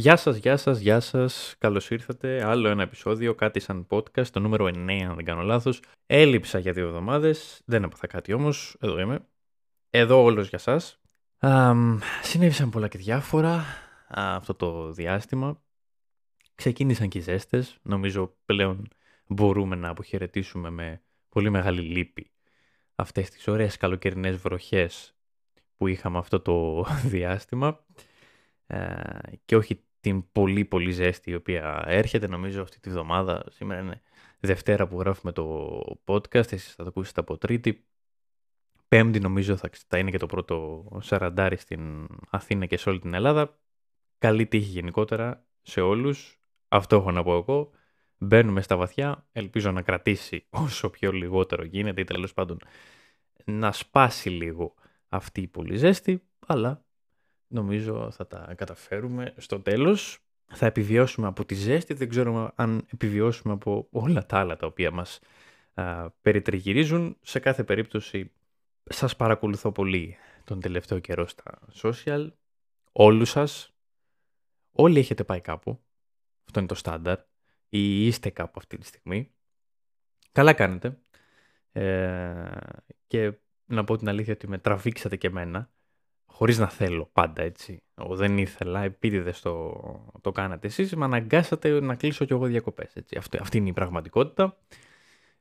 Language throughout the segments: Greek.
Γεια σας, γεια σας, γεια σας. Καλώς ήρθατε. Άλλο ένα επεισόδιο, κάτι σαν podcast, το νούμερο 9 αν δεν κάνω λάθος. Έλειψα για δύο εβδομάδες, δεν έπαθα κάτι όμως, εδώ είμαι. Εδώ όλος για σας. Um, συνέβησαν πολλά και διάφορα αυτό το διάστημα. Ξεκίνησαν και οι ζέστες. Νομίζω πλέον μπορούμε να αποχαιρετήσουμε με πολύ μεγάλη λύπη αυτές τις ωραίες καλοκαιρινές βροχές που είχαμε αυτό το διάστημα ε, και όχι την πολύ πολύ ζέστη η οποία έρχεται νομίζω αυτή τη βδομάδα. Σήμερα είναι Δευτέρα που γράφουμε το podcast, εσείς θα το ακούσετε από Τρίτη. Πέμπτη νομίζω θα, θα είναι και το πρώτο σαραντάρι στην Αθήνα και σε όλη την Ελλάδα. Καλή τύχη γενικότερα σε όλους. Αυτό έχω να πω εγώ. Μπαίνουμε στα βαθιά. Ελπίζω να κρατήσει όσο πιο λιγότερο γίνεται ή τέλος πάντων να σπάσει λίγο αυτή η πολύ ζέστη. Αλλά νομίζω θα τα καταφέρουμε στο τέλος. Θα επιβιώσουμε από τη ζέστη, δεν ξέρουμε αν επιβιώσουμε από όλα τα άλλα τα οποία μας α, περιτριγυρίζουν. Σε κάθε περίπτωση σας παρακολουθώ πολύ τον τελευταίο καιρό στα social. Όλους σας. Όλοι έχετε πάει κάπου. Αυτό είναι το στάνταρ. Ή είστε κάπου αυτή τη στιγμή. Καλά κάνετε. Ε, και να πω την αλήθεια ότι με τραβήξατε και εμένα χωρίς να θέλω πάντα έτσι. Εγώ δεν ήθελα, επίτηδες το, το κάνατε εσείς, με αναγκάσατε να κλείσω κι εγώ διακοπές. Έτσι. Αυτή, αυτή είναι η πραγματικότητα.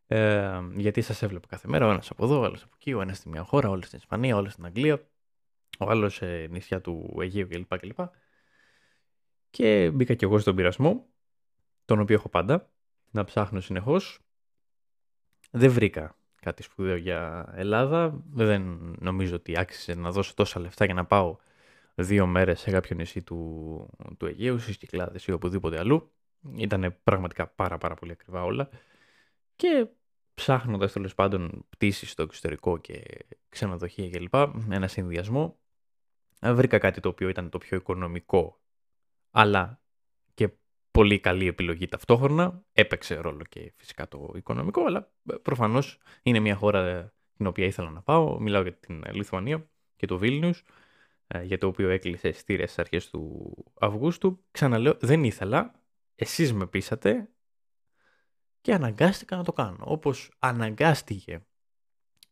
Ε, γιατί σας έβλεπα κάθε μέρα, ο ένας από εδώ, ο άλλος από εκεί, ο ένας στη μια χώρα, ο άλλος στην Ισπανία, ο άλλος στην Αγγλία, ο άλλος σε νησιά του Αιγαίου κλπ. κλπ. Και μπήκα κι εγώ στον πειρασμό, τον οποίο έχω πάντα, να ψάχνω συνεχώς. Δεν βρήκα κάτι σπουδαίο για Ελλάδα. Δεν νομίζω ότι άξιζε να δώσω τόσα λεφτά για να πάω δύο μέρες σε κάποιο νησί του, του Αιγαίου, στις Κυκλάδες ή οπουδήποτε αλλού. Ήταν πραγματικά πάρα πάρα πολύ ακριβά όλα. Και ψάχνοντας τέλος πάντων πτήσεις στο εξωτερικό και ξενοδοχεία κλπ. Ένα συνδυασμό. Βρήκα κάτι το οποίο ήταν το πιο οικονομικό αλλά πολύ καλή επιλογή ταυτόχρονα. Έπαιξε ρόλο και φυσικά το οικονομικό, αλλά ε, προφανώς είναι μια χώρα ε, την οποία ήθελα να πάω. Μιλάω για την Λιθουανία και το Βίλνιους, ε, για το οποίο έκλεισε εισιτήρια στις αρχές του Αυγούστου. Ξαναλέω, δεν ήθελα, εσείς με πείσατε και αναγκάστηκα να το κάνω. Όπως αναγκάστηκε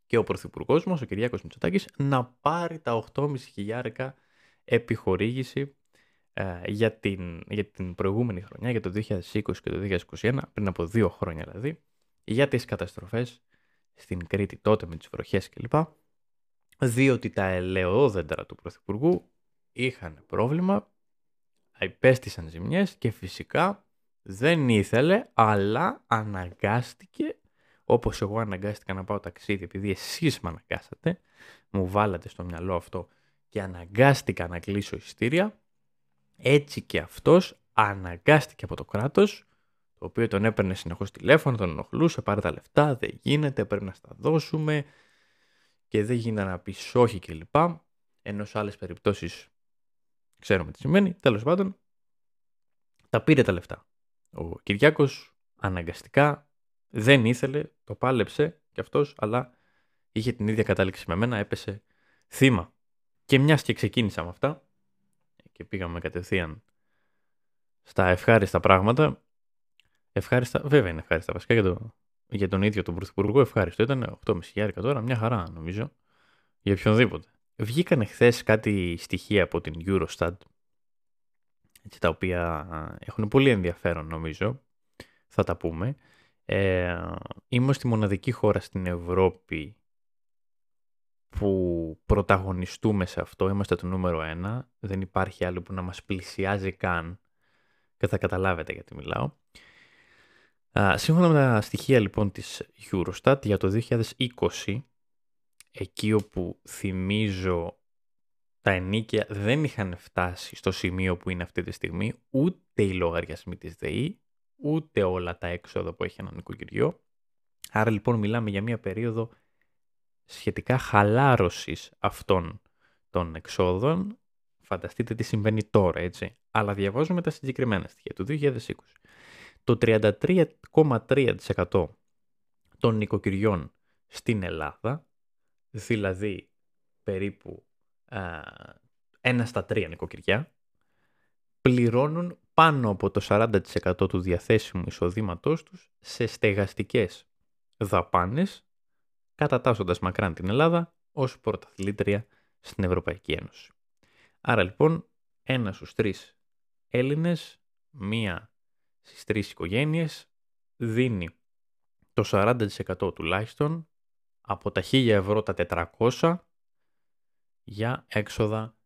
και ο Πρωθυπουργός μας, ο Κυριάκος Μητσοτάκης, να πάρει τα 8.500 χιλιάρικα επιχορήγηση ε, για, την, για την προηγούμενη χρονιά, για το 2020 και το 2021, πριν από δύο χρόνια δηλαδή, για τις καταστροφές στην Κρήτη τότε με τις βροχές κλπ. Διότι τα ελαιόδεντρα του Πρωθυπουργού είχαν πρόβλημα, υπέστησαν ζημιές και φυσικά δεν ήθελε, αλλά αναγκάστηκε, όπως εγώ αναγκάστηκα να πάω ταξίδι, επειδή εσείς με αναγκάσατε, μου βάλατε στο μυαλό αυτό και αναγκάστηκα να κλείσω εισιτήρια, έτσι και αυτός αναγκάστηκε από το κράτος, το οποίο τον έπαιρνε συνεχώς τηλέφωνο, τον ενοχλούσε, πάρε τα λεφτά, δεν γίνεται, πρέπει να στα δώσουμε και δεν γίνεται να πει όχι κλπ. Ενώ σε άλλες περιπτώσεις ξέρουμε τι σημαίνει, τέλος πάντων, τα πήρε τα λεφτά. Ο Κυριάκος αναγκαστικά δεν ήθελε, το πάλεψε κι αυτός, αλλά είχε την ίδια κατάληξη με μένα, έπεσε θύμα. Και μιας και ξεκίνησα με αυτά, και πήγαμε κατευθείαν στα ευχάριστα πράγματα. Ευχάριστα, βέβαια είναι ευχάριστα βασικά για, το, για τον ίδιο τον Πρωθυπουργό. Ευχάριστο ήταν 8.500 τώρα, μια χαρά νομίζω για οποιονδήποτε. Βγήκαν χθες κάτι στοιχεία από την Eurostat έτσι, τα οποία έχουν πολύ ενδιαφέρον νομίζω. Θα τα πούμε. Ε, είμαστε η μοναδική χώρα στην Ευρώπη που πρωταγωνιστούμε σε αυτό, είμαστε το νούμερο ένα, δεν υπάρχει άλλο που να μας πλησιάζει καν και θα καταλάβετε γιατί μιλάω. σύμφωνα με τα στοιχεία λοιπόν της Eurostat για το 2020, εκεί όπου θυμίζω τα ενίκια δεν είχαν φτάσει στο σημείο που είναι αυτή τη στιγμή, ούτε οι λογαριασμοί της ΔΕΗ, ούτε όλα τα έξοδα που έχει ένα νοικοκυριό. Άρα λοιπόν μιλάμε για μια περίοδο σχετικά χαλάρωσης αυτών των εξόδων. Φανταστείτε τι συμβαίνει τώρα, έτσι. Αλλά διαβάζουμε τα συγκεκριμένα στοιχεία του 2020. Το 33,3% των νοικοκυριών στην Ελλάδα, δηλαδή περίπου α, ένα στα τρία νοικοκυριά, πληρώνουν πάνω από το 40% του διαθέσιμου εισοδήματός τους σε στεγαστικές δαπάνες, κατατάσσοντας μακράν την Ελλάδα ως πρωταθλήτρια στην Ευρωπαϊκή Ένωση. Άρα λοιπόν, ένα στους τρεις Έλληνες, μία στις τρεις οικογένειες, δίνει το 40% τουλάχιστον από τα 1000 ευρώ τα 400 για έξοδα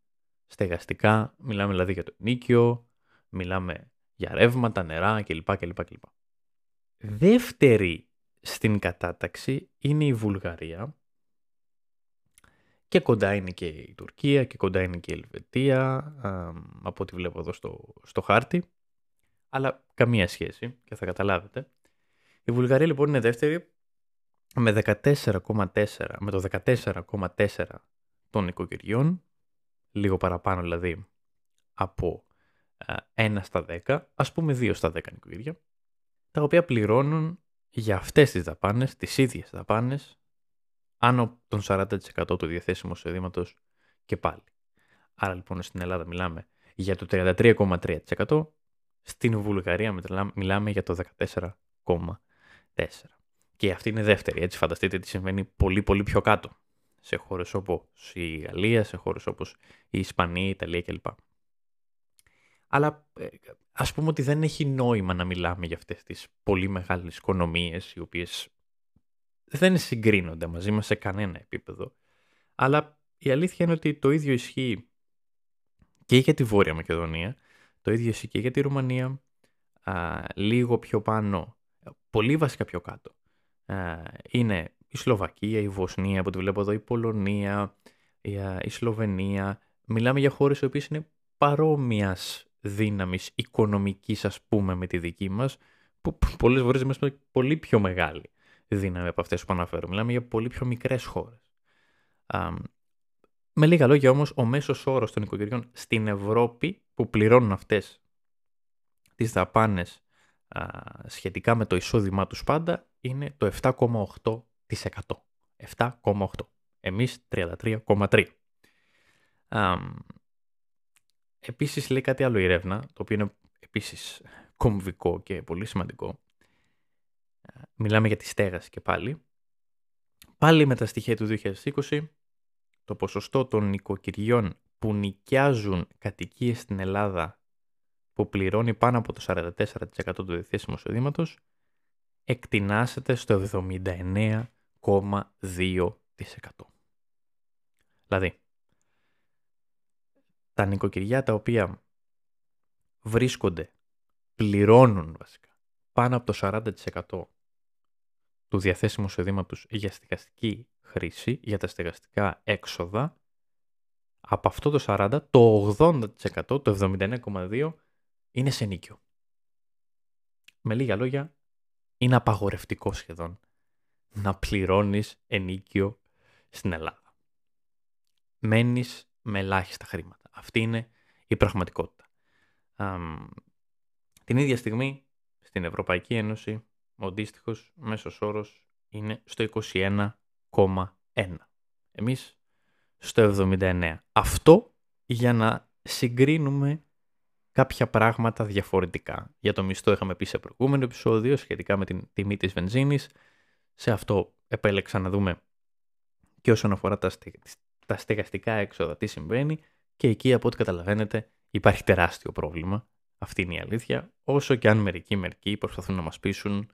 στεγαστικά, μιλάμε δηλαδή για το νίκιο, μιλάμε για ρεύματα, νερά κλπ. κλπ, κλπ. Δεύτερη στην κατάταξη είναι η Βουλγαρία. Και κοντά είναι και η Τουρκία και κοντά είναι και η Ελβετία από ό,τι βλέπω εδώ στο, στο χάρτη. Αλλά καμία σχέση και θα καταλάβετε. Η Βουλγαρία λοιπόν είναι δεύτερη με 14,4 με το 14,4 των οικογενειών λίγο παραπάνω δηλαδή από 1 στα 10, ας πούμε 2 στα 10 νοικοκυριά, τα οποία πληρώνουν για αυτές τις δαπάνες, τις ίδιες δαπάνες, άνω των 40% του διαθέσιμου εισοδήματος και πάλι. Άρα λοιπόν στην Ελλάδα μιλάμε για το 33,3%, στην Βουλγαρία μιλάμε για το 14,4%. Και αυτή είναι δεύτερη, έτσι φανταστείτε τι συμβαίνει πολύ πολύ πιο κάτω. Σε χώρες όπως η Γαλλία, σε χώρες όπως η Ισπανία, η Ιταλία κλπ. Αλλά ε, ας πούμε ότι δεν έχει νόημα να μιλάμε για αυτές τις πολύ μεγάλες οικονομίες οι οποίες δεν συγκρίνονται μαζί μας σε κανένα επίπεδο. Αλλά η αλήθεια είναι ότι το ίδιο ισχύει και για τη Βόρεια Μακεδονία, το ίδιο ισχύει και για τη Ρουμανία, α, λίγο πιο πάνω, πολύ βασικά πιο κάτω. είναι η Σλοβακία, η Βοσνία, από ό,τι βλέπω εδώ, η Πολωνία, η, η Σλοβενία. Μιλάμε για χώρες οι οποίες είναι παρόμοιας δύναμης οικονομικής ας πούμε με τη δική μας που πολλές φορές είμαστε πολύ πιο μεγάλη δύναμη από αυτές που αναφέρω. Μιλάμε για πολύ πιο μικρές χώρες. με λίγα λόγια όμως ο μέσος όρος των οικογενειών στην Ευρώπη που πληρώνουν αυτές τις δαπάνες σχετικά με το εισόδημά τους πάντα είναι το 7,8%. 7,8%. Εμείς 33,3%. Επίσης λέει κάτι άλλο η έρευνα, το οποίο είναι επίσης κομβικό και πολύ σημαντικό. Μιλάμε για τη στέγαση και πάλι. Πάλι με τα στοιχεία του 2020, το ποσοστό των νοικοκυριών που νοικιάζουν κατοικίες στην Ελλάδα που πληρώνει πάνω από το 44% του διεθνέσιμου εισοδήματος, εκτινάσεται στο 79,2%. Δηλαδή, τα νοικοκυριά τα οποία βρίσκονται, πληρώνουν βασικά, πάνω από το 40% του διαθέσιμου εισοδήματος για στεγαστική χρήση, για τα στεγαστικά έξοδα, από αυτό το 40, το 80%, το 79,2% είναι σε νίκιο. Με λίγα λόγια, είναι απαγορευτικό σχεδόν να πληρώνεις ενίκιο στην Ελλάδα. Μένεις με ελάχιστα χρήματα. Αυτή είναι η πραγματικότητα. την ίδια στιγμή στην Ευρωπαϊκή Ένωση ο αντίστοιχος μέσος όρος είναι στο 21,1. Εμείς στο 79. Αυτό για να συγκρίνουμε κάποια πράγματα διαφορετικά. Για το μισθό είχαμε πει σε προηγούμενο επεισόδιο σχετικά με την τιμή της βενζίνης. Σε αυτό επέλεξα να δούμε και όσον αφορά τα, τα στεγαστικά έξοδα τι συμβαίνει και εκεί από ό,τι καταλαβαίνετε υπάρχει τεράστιο πρόβλημα. Αυτή είναι η αλήθεια. Όσο και αν μερικοί μερικοί προσπαθούν να μας πείσουν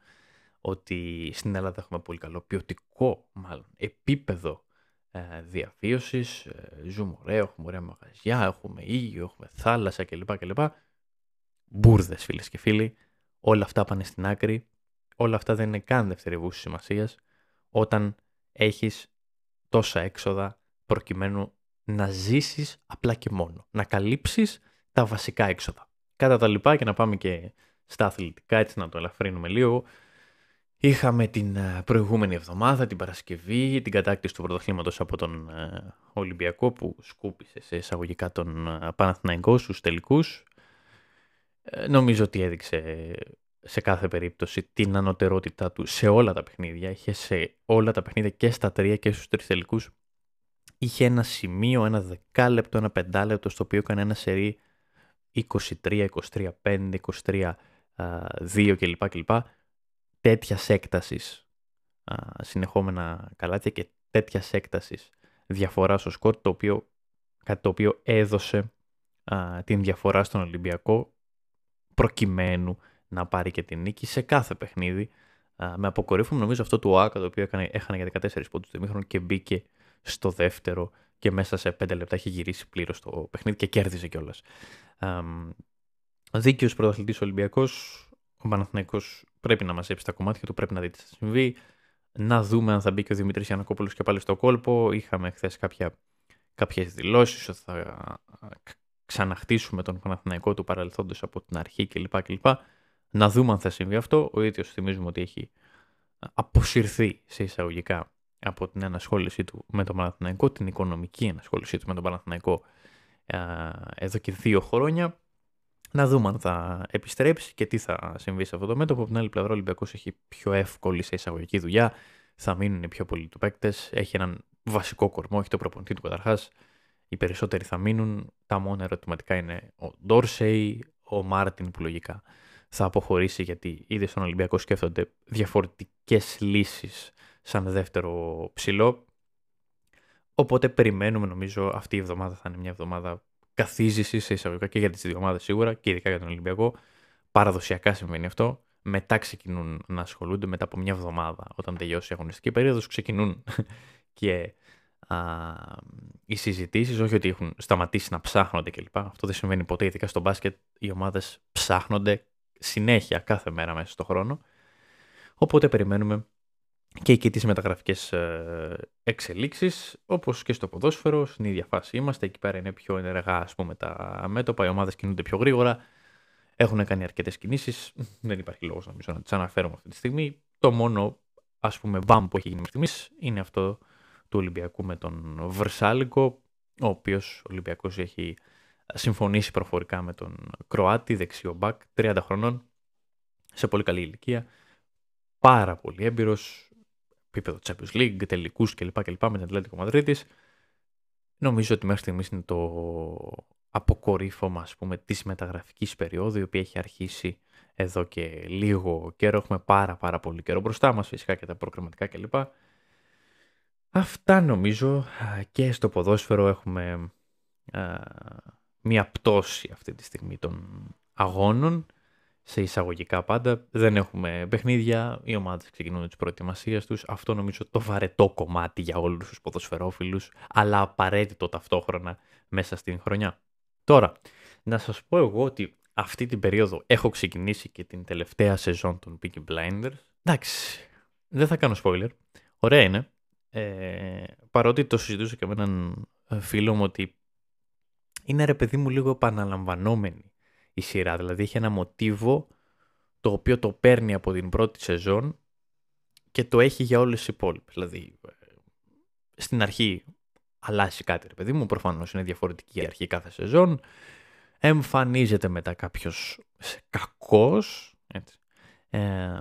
ότι στην Ελλάδα έχουμε πολύ καλό ποιοτικό μάλλον επίπεδο ε, διαφύωσης, ε, ζούμε ωραία, έχουμε ωραία μαγαζιά, έχουμε ήλιο, έχουμε θάλασσα κλπ. κλπ. Μπούρδες φίλες και φίλοι, όλα αυτά πάνε στην άκρη, όλα αυτά δεν είναι καν δευτερευούς σημασίας όταν έχεις τόσα έξοδα προκειμένου να ζήσεις απλά και μόνο. Να καλύψεις τα βασικά έξοδα. Κατά τα λοιπά και να πάμε και στα αθλητικά έτσι να το ελαφρύνουμε λίγο. Είχαμε την ε, προηγούμενη εβδομάδα, την Παρασκευή, την κατάκτηση του πρωτοθλήματος από τον ε, Ολυμπιακό που σκούπισε σε εισαγωγικά τον ε, Παναθηναϊκό στους τελικούς. Νομίζω ότι έδειξε σε κάθε περίπτωση την ανωτερότητά του σε όλα τα παιχνίδια. Είχε σε όλα τα παιχνίδια και στα τρία και στους τρεις τελικούς είχε ένα σημείο, ένα δεκάλεπτο, ένα πεντάλεπτο στο οποίο έκανε ένα σερί 23, 23, 5, 23, 2 κλπ. κλπ. Τέτοιας έκτασης συνεχόμενα καλάθια και τέτοιας έκτασης διαφοράς στο σκορ, το οποίο, κάτι το οποίο έδωσε την διαφορά στον Ολυμπιακό προκειμένου να πάρει και την νίκη σε κάθε παιχνίδι. με αποκορύφωμα νομίζω αυτό του ΟΑΚΑ το οποίο έκανε, έχανε για 14 πόντους το μήχρονο και μπήκε στο δεύτερο και μέσα σε 5 λεπτά έχει γυρίσει πλήρως το παιχνίδι και κέρδιζε κιόλας. Δίκαιος πρωταθλητής Ολυμπιακός. Ο Παναθηναϊκός πρέπει να μαζέψει τα κομμάτια του, πρέπει να δει τι θα συμβεί. Να δούμε αν θα μπει και ο Δημήτρης Γιανακόπουλος και πάλι στο κόλπο. Είχαμε χθες κάποιες δηλώσεις ότι θα ξαναχτίσουμε τον Παναθηναϊκό του παρελθόντος από την αρχή κλπ. κλπ. Να δούμε αν θα συμβεί αυτό. Ο ίδιος θυμίζουμε ότι έχει αποσυρθεί σε εισαγωγικά από την ενασχόλησή του με τον Παναθηναϊκό, την οικονομική ενασχόλησή του με τον Παναθηναϊκό εδώ και δύο χρόνια. Να δούμε αν θα επιστρέψει και τι θα συμβεί σε αυτό το μέτωπο. Από την άλλη πλευρά, ο Ολυμπιακός έχει πιο εύκολη σε εισαγωγική δουλειά. Θα μείνουν πιο πολλοί του παίκτες. Έχει έναν βασικό κορμό, έχει το προπονητή του καταρχάς. Οι περισσότεροι θα μείνουν. Τα μόνα ερωτηματικά είναι ο Ντόρσεϊ, ο Μάρτιν που λογικά θα αποχωρήσει γιατί ήδη στον Ολυμπιακό σκέφτονται διαφορετικές λύσεις σαν δεύτερο ψηλό. Οπότε περιμένουμε νομίζω αυτή η εβδομάδα θα είναι μια εβδομάδα καθίζησης σε εισαγωγικά και για τις δύο ομάδες σίγουρα και ειδικά για τον Ολυμπιακό. Παραδοσιακά συμβαίνει αυτό. Μετά ξεκινούν να ασχολούνται μετά από μια εβδομάδα όταν τελειώσει η αγωνιστική περίοδος. Ξεκινούν και α, οι συζητήσεις, όχι ότι έχουν σταματήσει να ψάχνονται κλπ. Αυτό δεν συμβαίνει ποτέ, ειδικά στο μπάσκετ. Οι ομάδες ψάχνονται συνέχεια κάθε μέρα μέσα στον χρόνο. Οπότε περιμένουμε και εκεί τις μεταγραφικές ε, εξελίξεις, όπως και στο ποδόσφαιρο, στην ίδια φάση είμαστε, εκεί πέρα είναι πιο ενεργά ας πούμε τα μέτωπα, οι ομάδες κινούνται πιο γρήγορα, έχουν κάνει αρκετές κινήσεις, δεν υπάρχει λόγος νομίζω να τις αναφέρουμε αυτή τη στιγμή. Το μόνο ας πούμε μπαμ που έχει γίνει μέχρι στιγμής είναι αυτό του Ολυμπιακού με τον Βρσάλικο, ο οποίος ο Ολυμπιακός έχει συμφωνήσει προφορικά με τον Κροάτι, δεξιό μπακ, 30 χρονών, σε πολύ καλή ηλικία, πάρα πολύ έμπειρος, επίπεδο Champions League, τελικούς κλπ. κλπ. με την Ατλέτικο Μαδρίτης. Νομίζω ότι μέχρι στιγμής είναι το αποκορύφωμα ας πούμε, της μεταγραφικής περίοδου η οποία έχει αρχίσει εδώ και λίγο καιρό. Έχουμε πάρα πάρα πολύ καιρό μπροστά μας φυσικά και τα προκριματικά κλπ. Αυτά νομίζω και στο ποδόσφαιρο έχουμε α, μία πτώση αυτή τη στιγμή των αγώνων σε εισαγωγικά πάντα. Δεν έχουμε παιχνίδια, οι ομάδες ξεκινούν τις προετοιμασίες τους. Αυτό νομίζω το βαρετό κομμάτι για όλους τους ποδοσφαιρόφιλους, αλλά απαραίτητο ταυτόχρονα μέσα στην χρονιά. Τώρα, να σας πω εγώ ότι αυτή την περίοδο έχω ξεκινήσει και την τελευταία σεζόν των Peaky Blinders. Εντάξει, δεν θα κάνω spoiler. Ωραία είναι. Ε, παρότι το συζητούσα και με έναν φίλο μου ότι είναι ρε παιδί μου λίγο επαναλαμβανόμενη η σειρά. Δηλαδή έχει ένα μοτίβο το οποίο το παίρνει από την πρώτη σεζόν και το έχει για όλες τις υπόλοιπες. Δηλαδή ε, στην αρχή αλλάζει κάτι ρε παιδί μου, προφανώς είναι διαφορετική η αρχή κάθε σεζόν. Εμφανίζεται μετά κάποιος κακός, έτσι. Ε,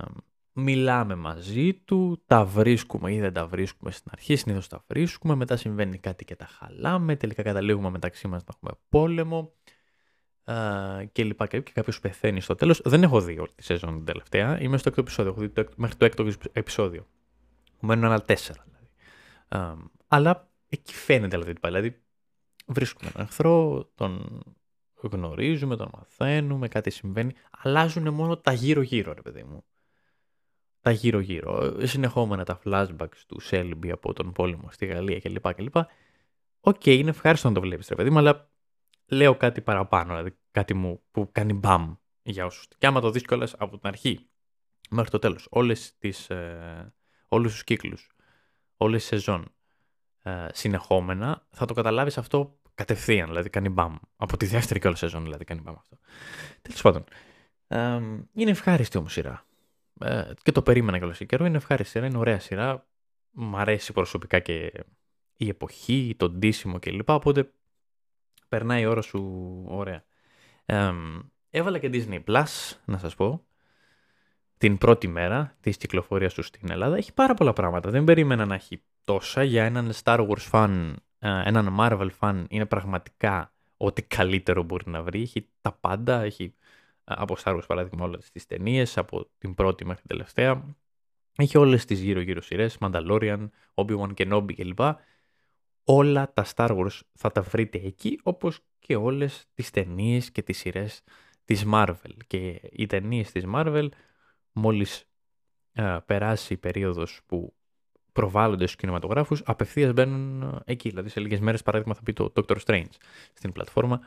μιλάμε μαζί του, τα βρίσκουμε ή δεν τα βρίσκουμε στην αρχή, συνήθως τα βρίσκουμε, μετά συμβαίνει κάτι και τα χαλάμε, τελικά καταλήγουμε μεταξύ μας να έχουμε πόλεμο και λοιπά και, και κάποιος πεθαίνει στο τέλος. Δεν έχω δει όλη τη σεζόν την τελευταία. Είμαι στο έκτο επεισόδιο. Έχω δει το, μέχρι το έκτο επεισόδιο. Μου μένουν άλλα τέσσερα δηλαδή. αλλά εκεί φαίνεται δηλαδή τι πάει. Δηλαδή βρίσκουμε έναν εχθρό, τον γνωρίζουμε, τον μαθαίνουμε, κάτι συμβαίνει. Αλλάζουν μόνο τα γύρω-γύρω, ρε παιδί μου. Τα γύρω-γύρω. Συνεχόμενα τα flashbacks του Σέλμπι από τον πόλεμο στη Γαλλία κλπ. OK, okay, είναι ευχάριστο να το βλέπεις, ρε παιδί μου, αλλά λέω κάτι παραπάνω, δηλαδή κάτι μου που κάνει μπαμ για όσους. Και άμα το δεις κιόλας από την αρχή μέχρι το τέλος, όλες τις, ε, όλους τους κύκλους, όλες τις σεζόν ε, συνεχόμενα, θα το καταλάβεις αυτό κατευθείαν, δηλαδή κάνει μπαμ. Από τη δεύτερη κιόλας σεζόν δηλαδή κάνει μπαμ αυτό. Τέλος πάντων, ε, είναι ευχάριστη όμως σειρά. Ε, και το περίμενα κιόλας καιρό, είναι ευχάριστη σειρά, είναι ωραία σειρά. Μ' αρέσει προσωπικά και η εποχή, το ντύσιμο κλπ. Οπότε περνάει η ώρα σου ωραία. Ε, έβαλα και Disney Plus, να σας πω, την πρώτη μέρα της κυκλοφορίας τους στην Ελλάδα. Έχει πάρα πολλά πράγματα. Δεν περίμενα να έχει τόσα. Για έναν Star Wars fan, ε, έναν Marvel fan, είναι πραγματικά ό,τι καλύτερο μπορεί να βρει. Έχει τα πάντα, έχει από Star Wars παράδειγμα όλες τις ταινίες, από την πρώτη μέχρι την τελευταία. Έχει όλες τις γύρω-γύρω σειρές, Mandalorian, Obi-Wan Kenobi κλπ. Όλα τα Star Wars θα τα βρείτε εκεί, όπως και όλες τις ταινίες και τις σειρές της Marvel. Και οι ταινίες της Marvel, μόλις περάσει η περίοδος που προβάλλονται στους κινηματογράφους, απευθείας μπαίνουν εκεί. Δηλαδή σε λίγες μέρες, παράδειγμα, θα πει το Doctor Strange στην πλατφόρμα,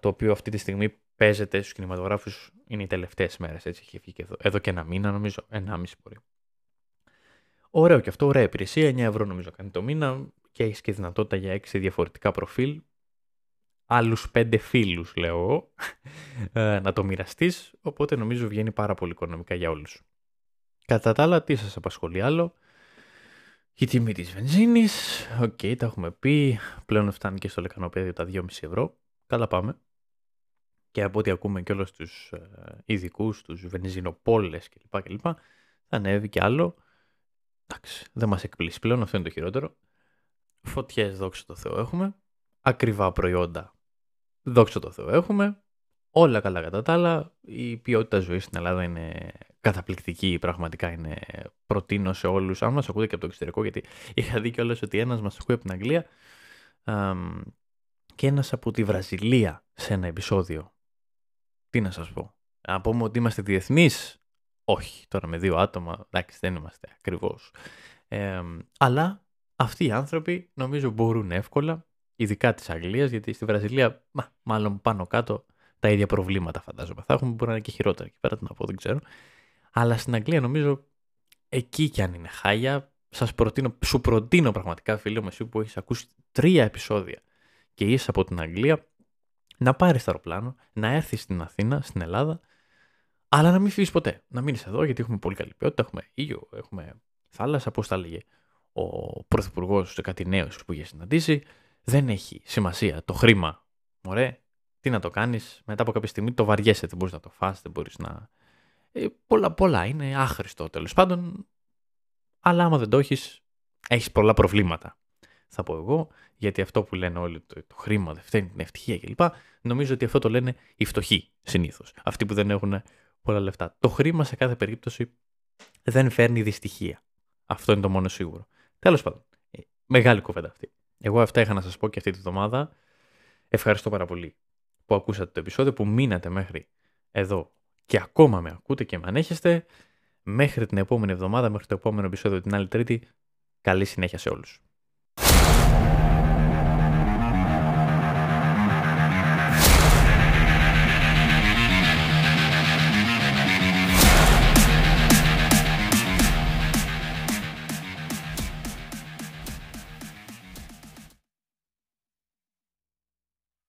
το οποίο αυτή τη στιγμή παίζεται στους κινηματογράφους, είναι οι τελευταίες μέρες, έτσι έχει βγει και εδώ, εδώ και ένα μήνα νομίζω, ένα μισή μπορεί. Ωραίο και αυτό, ωραία υπηρεσία, 9 ευρώ νομίζω κάνει το μήνα και έχεις και δυνατότητα για 6 διαφορετικά προφίλ. Άλλους 5 φίλους, λέω εγώ, ε, να το μοιραστείς. Οπότε νομίζω βγαίνει πάρα πολύ οικονομικά για όλους. Κατά τα άλλα, τι σας απασχολεί άλλο; Η τιμή της βενζίνης. OK, okay, τα έχουμε πει. Πλέον φτάνει και στο λεκανοπέδιο τα 2,5 ευρώ. Καλά πάμε. Και από ό,τι ακούμε και όλους τους ε, ειδικούς, τους βενζινοπώλες κλπ. κλπ. Θα ανέβει κι άλλο. Εντάξει, δεν μας εκπλήσει πλέον, αυτό είναι το χειρότερο. Φωτιές, δόξα τω Θεώ, έχουμε. Ακριβά προϊόντα, δόξα τω Θεώ, έχουμε. Όλα καλά κατά τα άλλα. Η ποιότητα ζωής στην Ελλάδα είναι καταπληκτική. Πραγματικά είναι προτείνω σε όλους. Αν μας ακούτε και από το εξωτερικό, γιατί είχα δει κιόλας ότι ένας μας ακούει από την Αγγλία και ένας από τη Βραζιλία σε ένα επεισόδιο. Τι να σας πω. Να πούμε ότι είμαστε διεθνείς; Όχι, τώρα με δύο άτομα, εντάξει δεν είμαστε ακριβώς. αλλά αυτοί οι άνθρωποι νομίζω μπορούν εύκολα, ειδικά της Αγγλίας, γιατί στη Βραζιλία μα, μάλλον πάνω κάτω τα ίδια προβλήματα φαντάζομαι. Θα έχουμε μπορεί να είναι και χειρότερα εκεί πέρα, να πω, δεν ξέρω. Αλλά στην Αγγλία νομίζω εκεί κι αν είναι χάλια, σας προτείνω, σου προτείνω πραγματικά φίλε μου εσύ που έχεις ακούσει τρία επεισόδια και είσαι από την Αγγλία, να πάρεις το αεροπλάνο, να έρθεις στην Αθήνα, στην Ελλάδα αλλά να μην φύγεις ποτέ. Να μείνεις εδώ γιατί έχουμε πολύ καλή ποιότητα, έχουμε ήλιο, έχουμε θάλασσα. Πώς τα λέγε ο πρωθυπουργός σε κάτι νέο που είχε συναντήσει. Δεν έχει σημασία το χρήμα. Ωραία. Τι να το κάνεις, μετά από κάποια στιγμή το βαριέσαι. Δεν μπορείς να το φας, δεν μπορείς να. Ε, πολλά, πολλά. Είναι άχρηστο τέλος πάντων. Αλλά άμα δεν το έχεις, έχεις πολλά προβλήματα. Θα πω εγώ, γιατί αυτό που λένε όλοι το, το χρήμα δεν φταίνει την ευτυχία κλπ. Νομίζω ότι αυτό το λένε οι φτωχοί συνήθως. Αυτοί που δεν έχουν πολλά λεφτά. Το χρήμα σε κάθε περίπτωση δεν φέρνει δυστυχία. Αυτό είναι το μόνο σίγουρο. Τέλος πάντων, ε, μεγάλη κουβέντα αυτή. Εγώ αυτά είχα να σας πω και αυτή τη βδομάδα. Ευχαριστώ πάρα πολύ που ακούσατε το επεισόδιο, που μείνατε μέχρι εδώ και ακόμα με ακούτε και με ανέχεστε. Μέχρι την επόμενη εβδομάδα, μέχρι το επόμενο επεισόδιο την άλλη Τρίτη, καλή συνέχεια σε όλους.